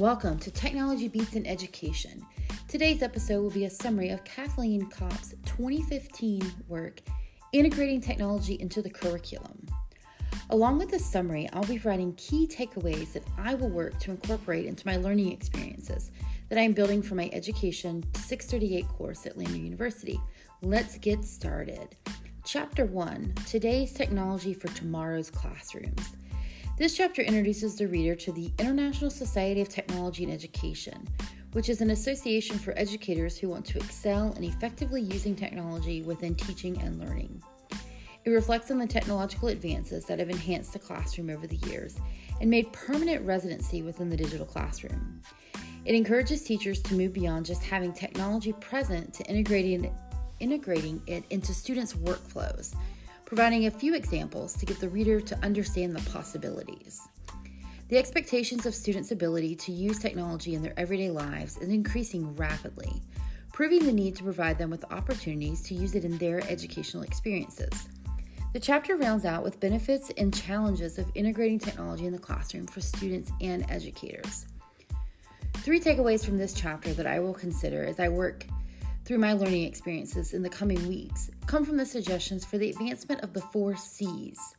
Welcome to Technology Beats in Education. Today's episode will be a summary of Kathleen Kopp's 2015 work, Integrating Technology into the Curriculum. Along with this summary, I'll be writing key takeaways that I will work to incorporate into my learning experiences that I am building for my Education 638 course at Lander University. Let's get started. Chapter 1 Today's Technology for Tomorrow's Classrooms. This chapter introduces the reader to the International Society of Technology and Education, which is an association for educators who want to excel in effectively using technology within teaching and learning. It reflects on the technological advances that have enhanced the classroom over the years and made permanent residency within the digital classroom. It encourages teachers to move beyond just having technology present to integrating, integrating it into students' workflows providing a few examples to get the reader to understand the possibilities. The expectations of students' ability to use technology in their everyday lives is increasing rapidly, proving the need to provide them with opportunities to use it in their educational experiences. The chapter rounds out with benefits and challenges of integrating technology in the classroom for students and educators. Three takeaways from this chapter that I will consider as I work through my learning experiences in the coming weeks come from the suggestions for the advancement of the four C's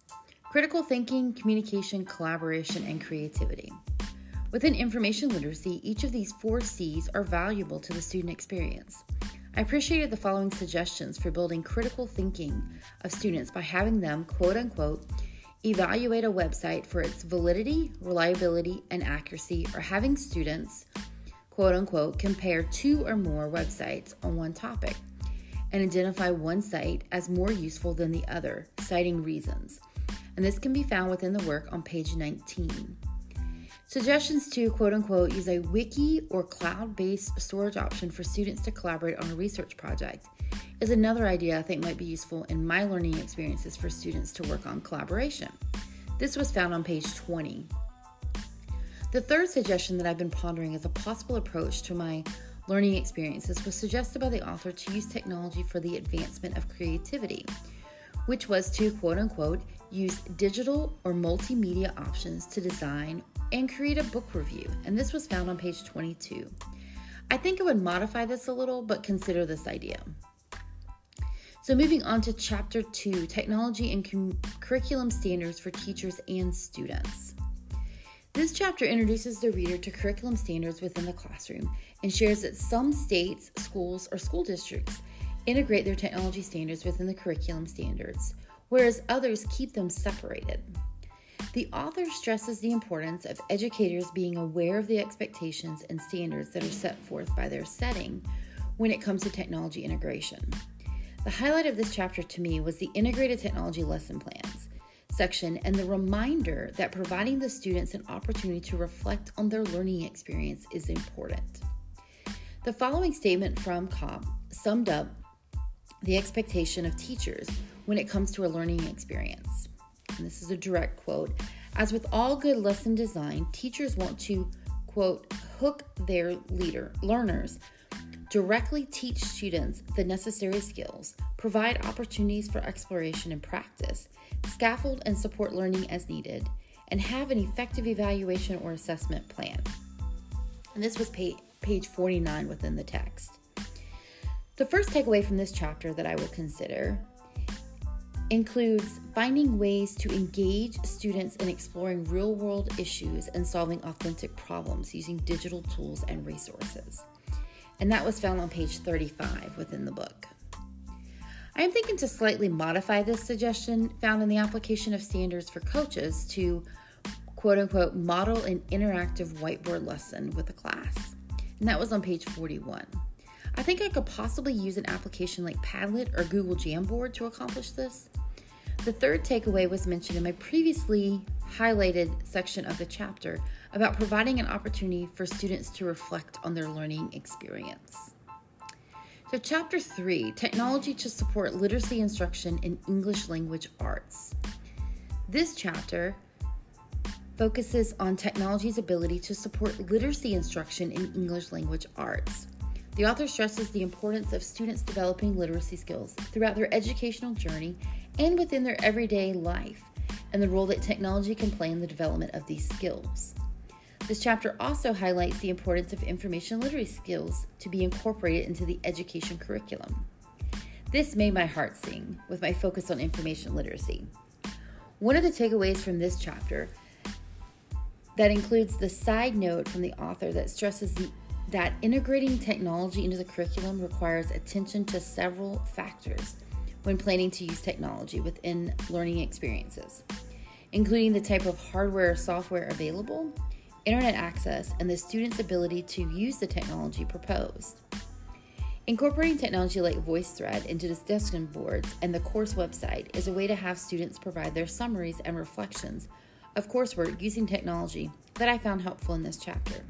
critical thinking, communication, collaboration, and creativity. Within information literacy, each of these four C's are valuable to the student experience. I appreciated the following suggestions for building critical thinking of students by having them, quote unquote, evaluate a website for its validity, reliability, and accuracy, or having students quote unquote, compare two or more websites on one topic and identify one site as more useful than the other, citing reasons. And this can be found within the work on page 19. Suggestions to quote unquote use a wiki or cloud based storage option for students to collaborate on a research project is another idea I think might be useful in my learning experiences for students to work on collaboration. This was found on page 20. The third suggestion that I've been pondering as a possible approach to my learning experiences was suggested by the author to use technology for the advancement of creativity, which was to quote unquote use digital or multimedia options to design and create a book review. And this was found on page 22. I think I would modify this a little, but consider this idea. So, moving on to chapter two technology and curriculum standards for teachers and students. This chapter introduces the reader to curriculum standards within the classroom and shares that some states, schools, or school districts integrate their technology standards within the curriculum standards, whereas others keep them separated. The author stresses the importance of educators being aware of the expectations and standards that are set forth by their setting when it comes to technology integration. The highlight of this chapter to me was the integrated technology lesson plans section and the reminder that providing the students an opportunity to reflect on their learning experience is important. The following statement from Kopp summed up the expectation of teachers when it comes to a learning experience. And this is a direct quote. As with all good lesson design, teachers want to, quote, hook their leader learners directly teach students the necessary skills, provide opportunities for exploration and practice, scaffold and support learning as needed, and have an effective evaluation or assessment plan. And this was page 49 within the text. The first takeaway from this chapter that I will consider includes finding ways to engage students in exploring real world issues and solving authentic problems using digital tools and resources. And that was found on page 35 within the book. I am thinking to slightly modify this suggestion found in the application of standards for coaches to quote unquote model an interactive whiteboard lesson with a class. And that was on page 41. I think I could possibly use an application like Padlet or Google Jamboard to accomplish this. The third takeaway was mentioned in my previously highlighted section of the chapter about providing an opportunity for students to reflect on their learning experience. So, Chapter 3 Technology to Support Literacy Instruction in English Language Arts. This chapter focuses on technology's ability to support literacy instruction in English language arts. The author stresses the importance of students developing literacy skills throughout their educational journey and within their everyday life, and the role that technology can play in the development of these skills. This chapter also highlights the importance of information literacy skills to be incorporated into the education curriculum. This made my heart sing with my focus on information literacy. One of the takeaways from this chapter that includes the side note from the author that stresses the, that integrating technology into the curriculum requires attention to several factors when planning to use technology within learning experiences, including the type of hardware or software available, internet access, and the student's ability to use the technology proposed. Incorporating technology like VoiceThread into discussion boards and the course website is a way to have students provide their summaries and reflections of coursework using technology that I found helpful in this chapter.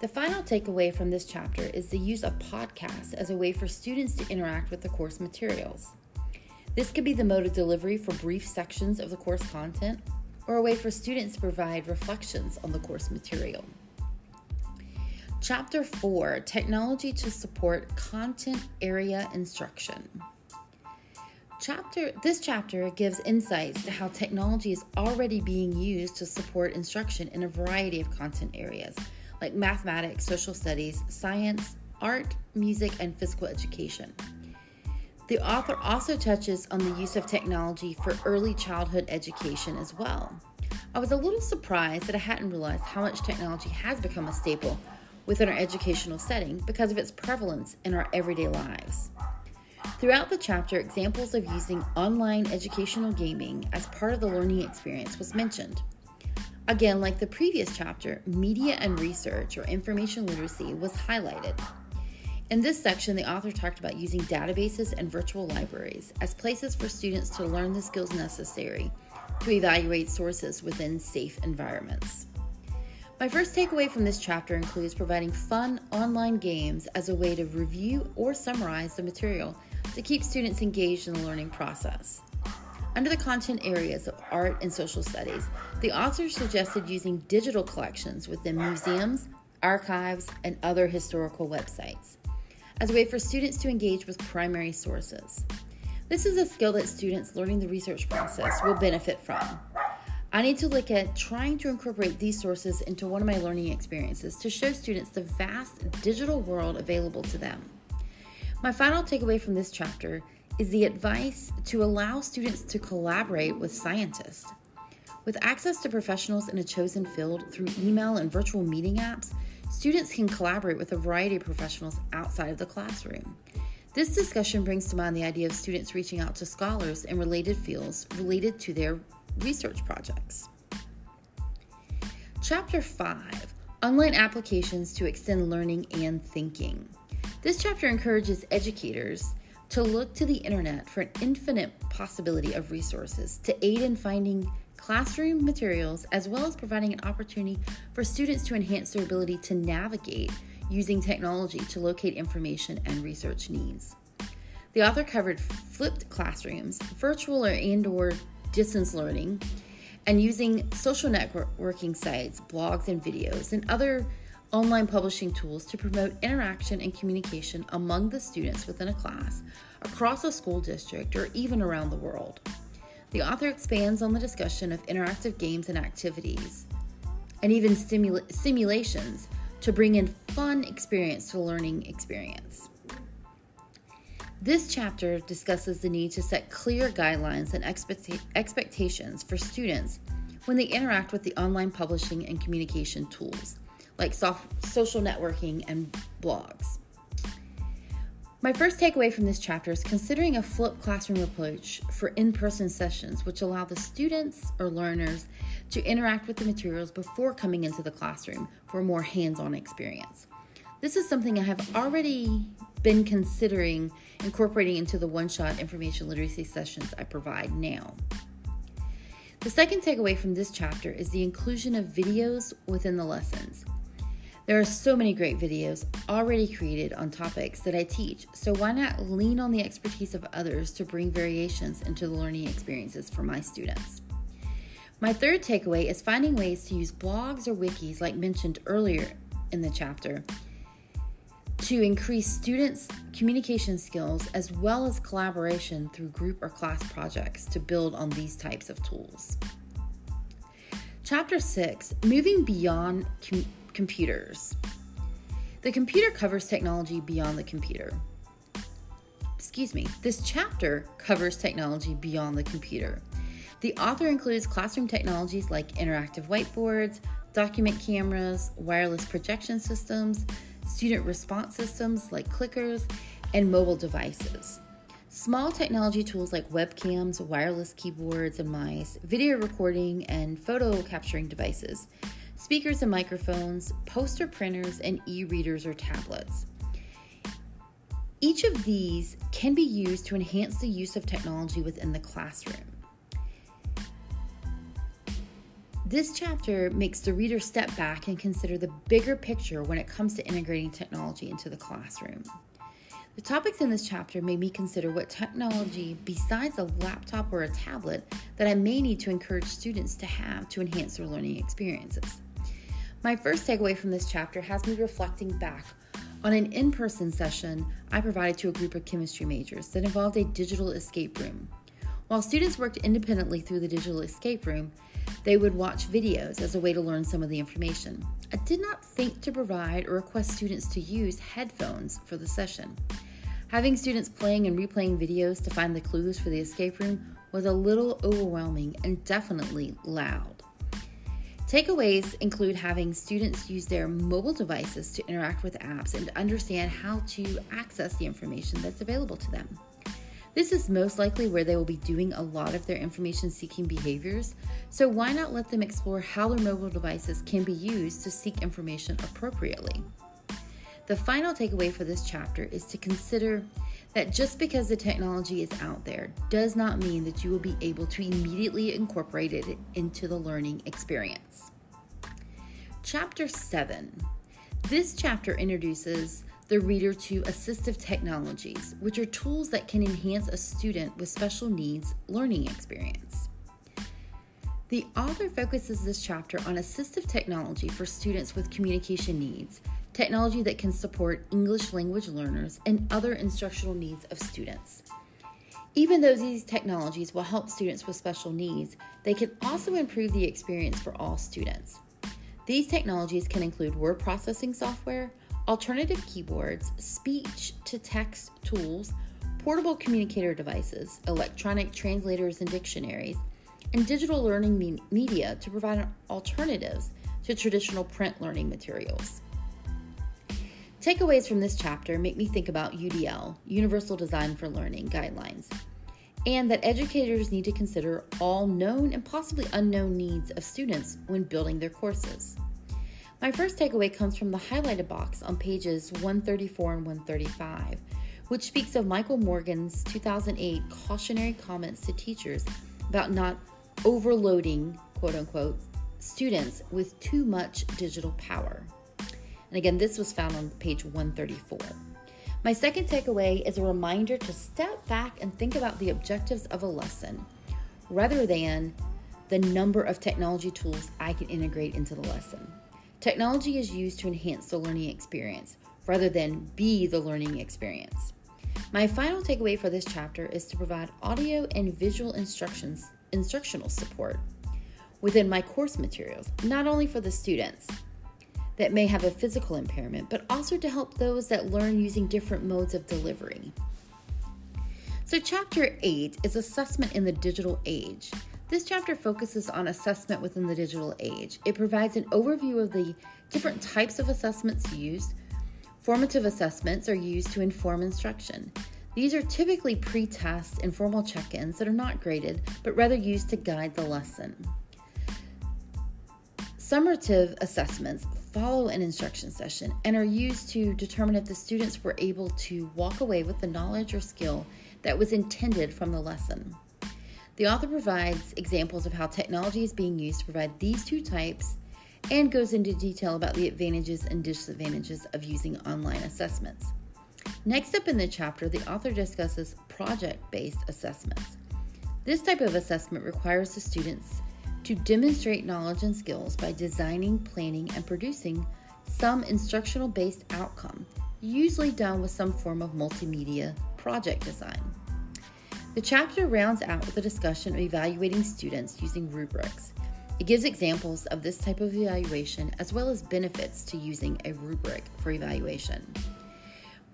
The final takeaway from this chapter is the use of podcasts as a way for students to interact with the course materials. This could be the mode of delivery for brief sections of the course content or a way for students to provide reflections on the course material. Chapter 4 Technology to Support Content Area Instruction. Chapter this chapter gives insights to how technology is already being used to support instruction in a variety of content areas like mathematics, social studies, science, art, music, and physical education. The author also touches on the use of technology for early childhood education as well. I was a little surprised that I hadn't realized how much technology has become a staple within our educational setting because of its prevalence in our everyday lives. Throughout the chapter, examples of using online educational gaming as part of the learning experience was mentioned. Again, like the previous chapter, media and research or information literacy was highlighted. In this section, the author talked about using databases and virtual libraries as places for students to learn the skills necessary to evaluate sources within safe environments. My first takeaway from this chapter includes providing fun online games as a way to review or summarize the material to keep students engaged in the learning process. Under the content areas of art and social studies, the author suggested using digital collections within museums, archives, and other historical websites as a way for students to engage with primary sources. This is a skill that students learning the research process will benefit from. I need to look at trying to incorporate these sources into one of my learning experiences to show students the vast digital world available to them. My final takeaway from this chapter is the advice to allow students to collaborate with scientists. With access to professionals in a chosen field through email and virtual meeting apps, students can collaborate with a variety of professionals outside of the classroom. This discussion brings to mind the idea of students reaching out to scholars in related fields related to their research projects. Chapter 5 Online Applications to Extend Learning and Thinking. This chapter encourages educators to look to the internet for an infinite possibility of resources to aid in finding classroom materials, as well as providing an opportunity for students to enhance their ability to navigate using technology to locate information and research needs. The author covered flipped classrooms, virtual or and/or distance learning, and using social networking sites, blogs and videos, and other online publishing tools to promote interaction and communication among the students within a class, across a school district, or even around the world. The author expands on the discussion of interactive games and activities, and even stimula- simulations to bring in fun experience to learning experience. This chapter discusses the need to set clear guidelines and expectations for students when they interact with the online publishing and communication tools like soft- social networking and blogs. My first takeaway from this chapter is considering a flipped classroom approach for in person sessions, which allow the students or learners to interact with the materials before coming into the classroom for a more hands on experience. This is something I have already been considering incorporating into the one shot information literacy sessions I provide now. The second takeaway from this chapter is the inclusion of videos within the lessons. There are so many great videos already created on topics that I teach, so why not lean on the expertise of others to bring variations into the learning experiences for my students? My third takeaway is finding ways to use blogs or wikis, like mentioned earlier in the chapter, to increase students' communication skills as well as collaboration through group or class projects to build on these types of tools. Chapter 6 Moving Beyond Computers. The computer covers technology beyond the computer. Excuse me, this chapter covers technology beyond the computer. The author includes classroom technologies like interactive whiteboards, document cameras, wireless projection systems, student response systems like clickers, and mobile devices. Small technology tools like webcams, wireless keyboards and mice, video recording and photo capturing devices, speakers and microphones, poster printers, and e readers or tablets. Each of these can be used to enhance the use of technology within the classroom. This chapter makes the reader step back and consider the bigger picture when it comes to integrating technology into the classroom. The topics in this chapter made me consider what technology, besides a laptop or a tablet, that I may need to encourage students to have to enhance their learning experiences. My first takeaway from this chapter has me reflecting back on an in person session I provided to a group of chemistry majors that involved a digital escape room. While students worked independently through the digital escape room, they would watch videos as a way to learn some of the information. I did not think to provide or request students to use headphones for the session. Having students playing and replaying videos to find the clues for the escape room was a little overwhelming and definitely loud. Takeaways include having students use their mobile devices to interact with apps and understand how to access the information that's available to them. This is most likely where they will be doing a lot of their information seeking behaviors, so why not let them explore how their mobile devices can be used to seek information appropriately? The final takeaway for this chapter is to consider that just because the technology is out there does not mean that you will be able to immediately incorporate it into the learning experience. Chapter 7. This chapter introduces the reader to assistive technologies, which are tools that can enhance a student with special needs learning experience. The author focuses this chapter on assistive technology for students with communication needs, technology that can support English language learners and other instructional needs of students. Even though these technologies will help students with special needs, they can also improve the experience for all students. These technologies can include word processing software, alternative keyboards, speech to text tools, portable communicator devices, electronic translators and dictionaries, and digital learning me- media to provide alternatives to traditional print learning materials. Takeaways from this chapter make me think about UDL, Universal Design for Learning guidelines, and that educators need to consider all known and possibly unknown needs of students when building their courses. My first takeaway comes from the highlighted box on pages 134 and 135, which speaks of Michael Morgan's 2008 cautionary comments to teachers about not overloading, quote unquote, students with too much digital power. And again, this was found on page 134. My second takeaway is a reminder to step back and think about the objectives of a lesson rather than the number of technology tools I can integrate into the lesson. Technology is used to enhance the learning experience rather than be the learning experience. My final takeaway for this chapter is to provide audio and visual instructions instructional support within my course materials, not only for the students that may have a physical impairment, but also to help those that learn using different modes of delivery. So, chapter 8 is assessment in the digital age. This chapter focuses on assessment within the digital age. It provides an overview of the different types of assessments used. Formative assessments are used to inform instruction. These are typically pre test informal check ins that are not graded, but rather used to guide the lesson. Summative assessments follow an instruction session and are used to determine if the students were able to walk away with the knowledge or skill that was intended from the lesson. The author provides examples of how technology is being used to provide these two types and goes into detail about the advantages and disadvantages of using online assessments. Next up in the chapter, the author discusses project based assessments. This type of assessment requires the students to demonstrate knowledge and skills by designing, planning, and producing some instructional based outcome, usually done with some form of multimedia project design. The chapter rounds out with a discussion of evaluating students using rubrics. It gives examples of this type of evaluation as well as benefits to using a rubric for evaluation.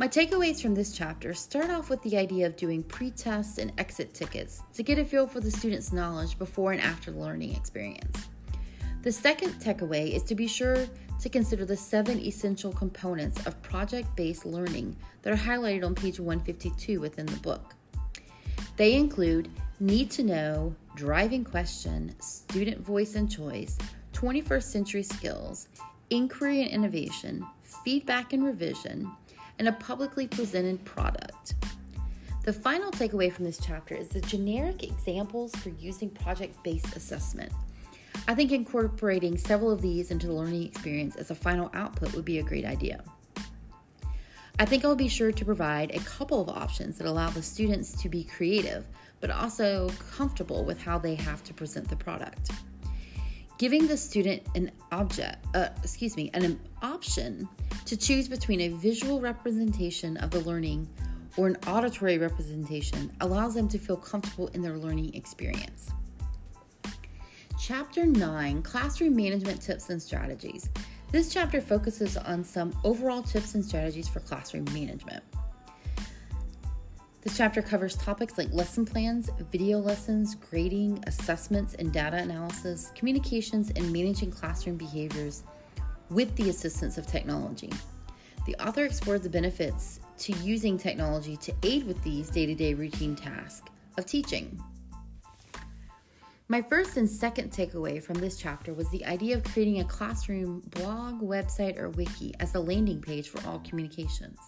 My takeaways from this chapter start off with the idea of doing pre-test and exit tickets to get a feel for the student's knowledge before and after the learning experience. The second takeaway is to be sure to consider the seven essential components of project based learning that are highlighted on page 152 within the book. They include need to know, driving question, student voice and choice, 21st century skills, inquiry and innovation, feedback and revision, and a publicly presented product. The final takeaway from this chapter is the generic examples for using project based assessment. I think incorporating several of these into the learning experience as a final output would be a great idea. I think I'll be sure to provide a couple of options that allow the students to be creative, but also comfortable with how they have to present the product. Giving the student an object, uh, excuse me, an option to choose between a visual representation of the learning or an auditory representation allows them to feel comfortable in their learning experience. Chapter 9 Classroom Management Tips and Strategies. This chapter focuses on some overall tips and strategies for classroom management. This chapter covers topics like lesson plans, video lessons, grading, assessments and data analysis, communications, and managing classroom behaviors with the assistance of technology. The author explored the benefits to using technology to aid with these day to day routine tasks of teaching. My first and second takeaway from this chapter was the idea of creating a classroom blog, website, or wiki as a landing page for all communications.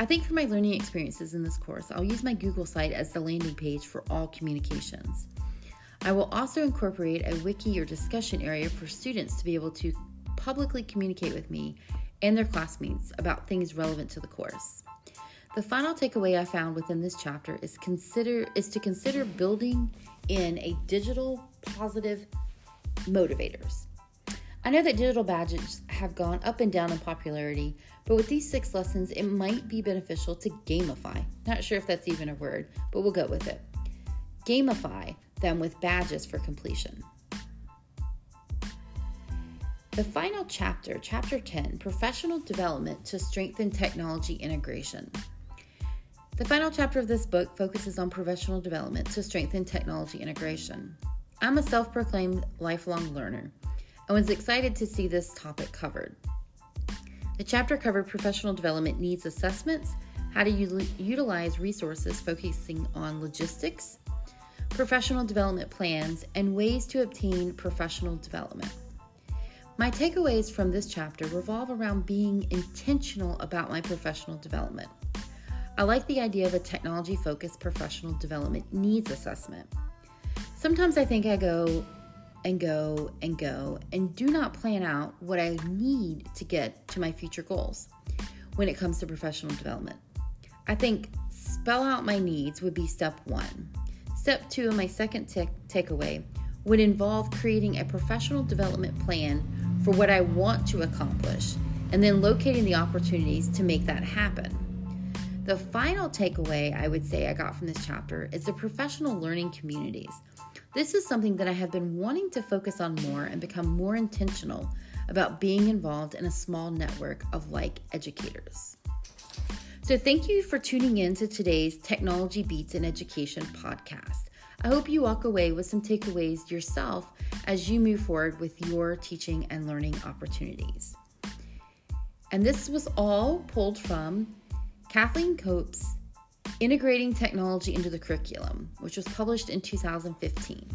I think for my learning experiences in this course, I'll use my Google site as the landing page for all communications. I will also incorporate a wiki or discussion area for students to be able to publicly communicate with me and their classmates about things relevant to the course. The final takeaway I found within this chapter is consider is to consider building in a digital positive motivators. I know that digital badges have gone up and down in popularity, but with these six lessons, it might be beneficial to gamify. Not sure if that's even a word, but we'll go with it. Gamify them with badges for completion. The final chapter, chapter 10, professional development to strengthen technology integration. The final chapter of this book focuses on professional development to strengthen technology integration. I'm a self proclaimed lifelong learner and was excited to see this topic covered. The chapter covered professional development needs assessments, how to u- utilize resources focusing on logistics, professional development plans, and ways to obtain professional development. My takeaways from this chapter revolve around being intentional about my professional development. I like the idea of a technology focused professional development needs assessment. Sometimes I think I go and go and go and do not plan out what I need to get to my future goals when it comes to professional development. I think spell out my needs would be step one. Step two, of my second t- takeaway, would involve creating a professional development plan for what I want to accomplish and then locating the opportunities to make that happen. The final takeaway I would say I got from this chapter is the professional learning communities. This is something that I have been wanting to focus on more and become more intentional about being involved in a small network of like educators. So, thank you for tuning in to today's Technology Beats in Education podcast. I hope you walk away with some takeaways yourself as you move forward with your teaching and learning opportunities. And this was all pulled from Kathleen Kopp's Integrating Technology into the Curriculum, which was published in 2015.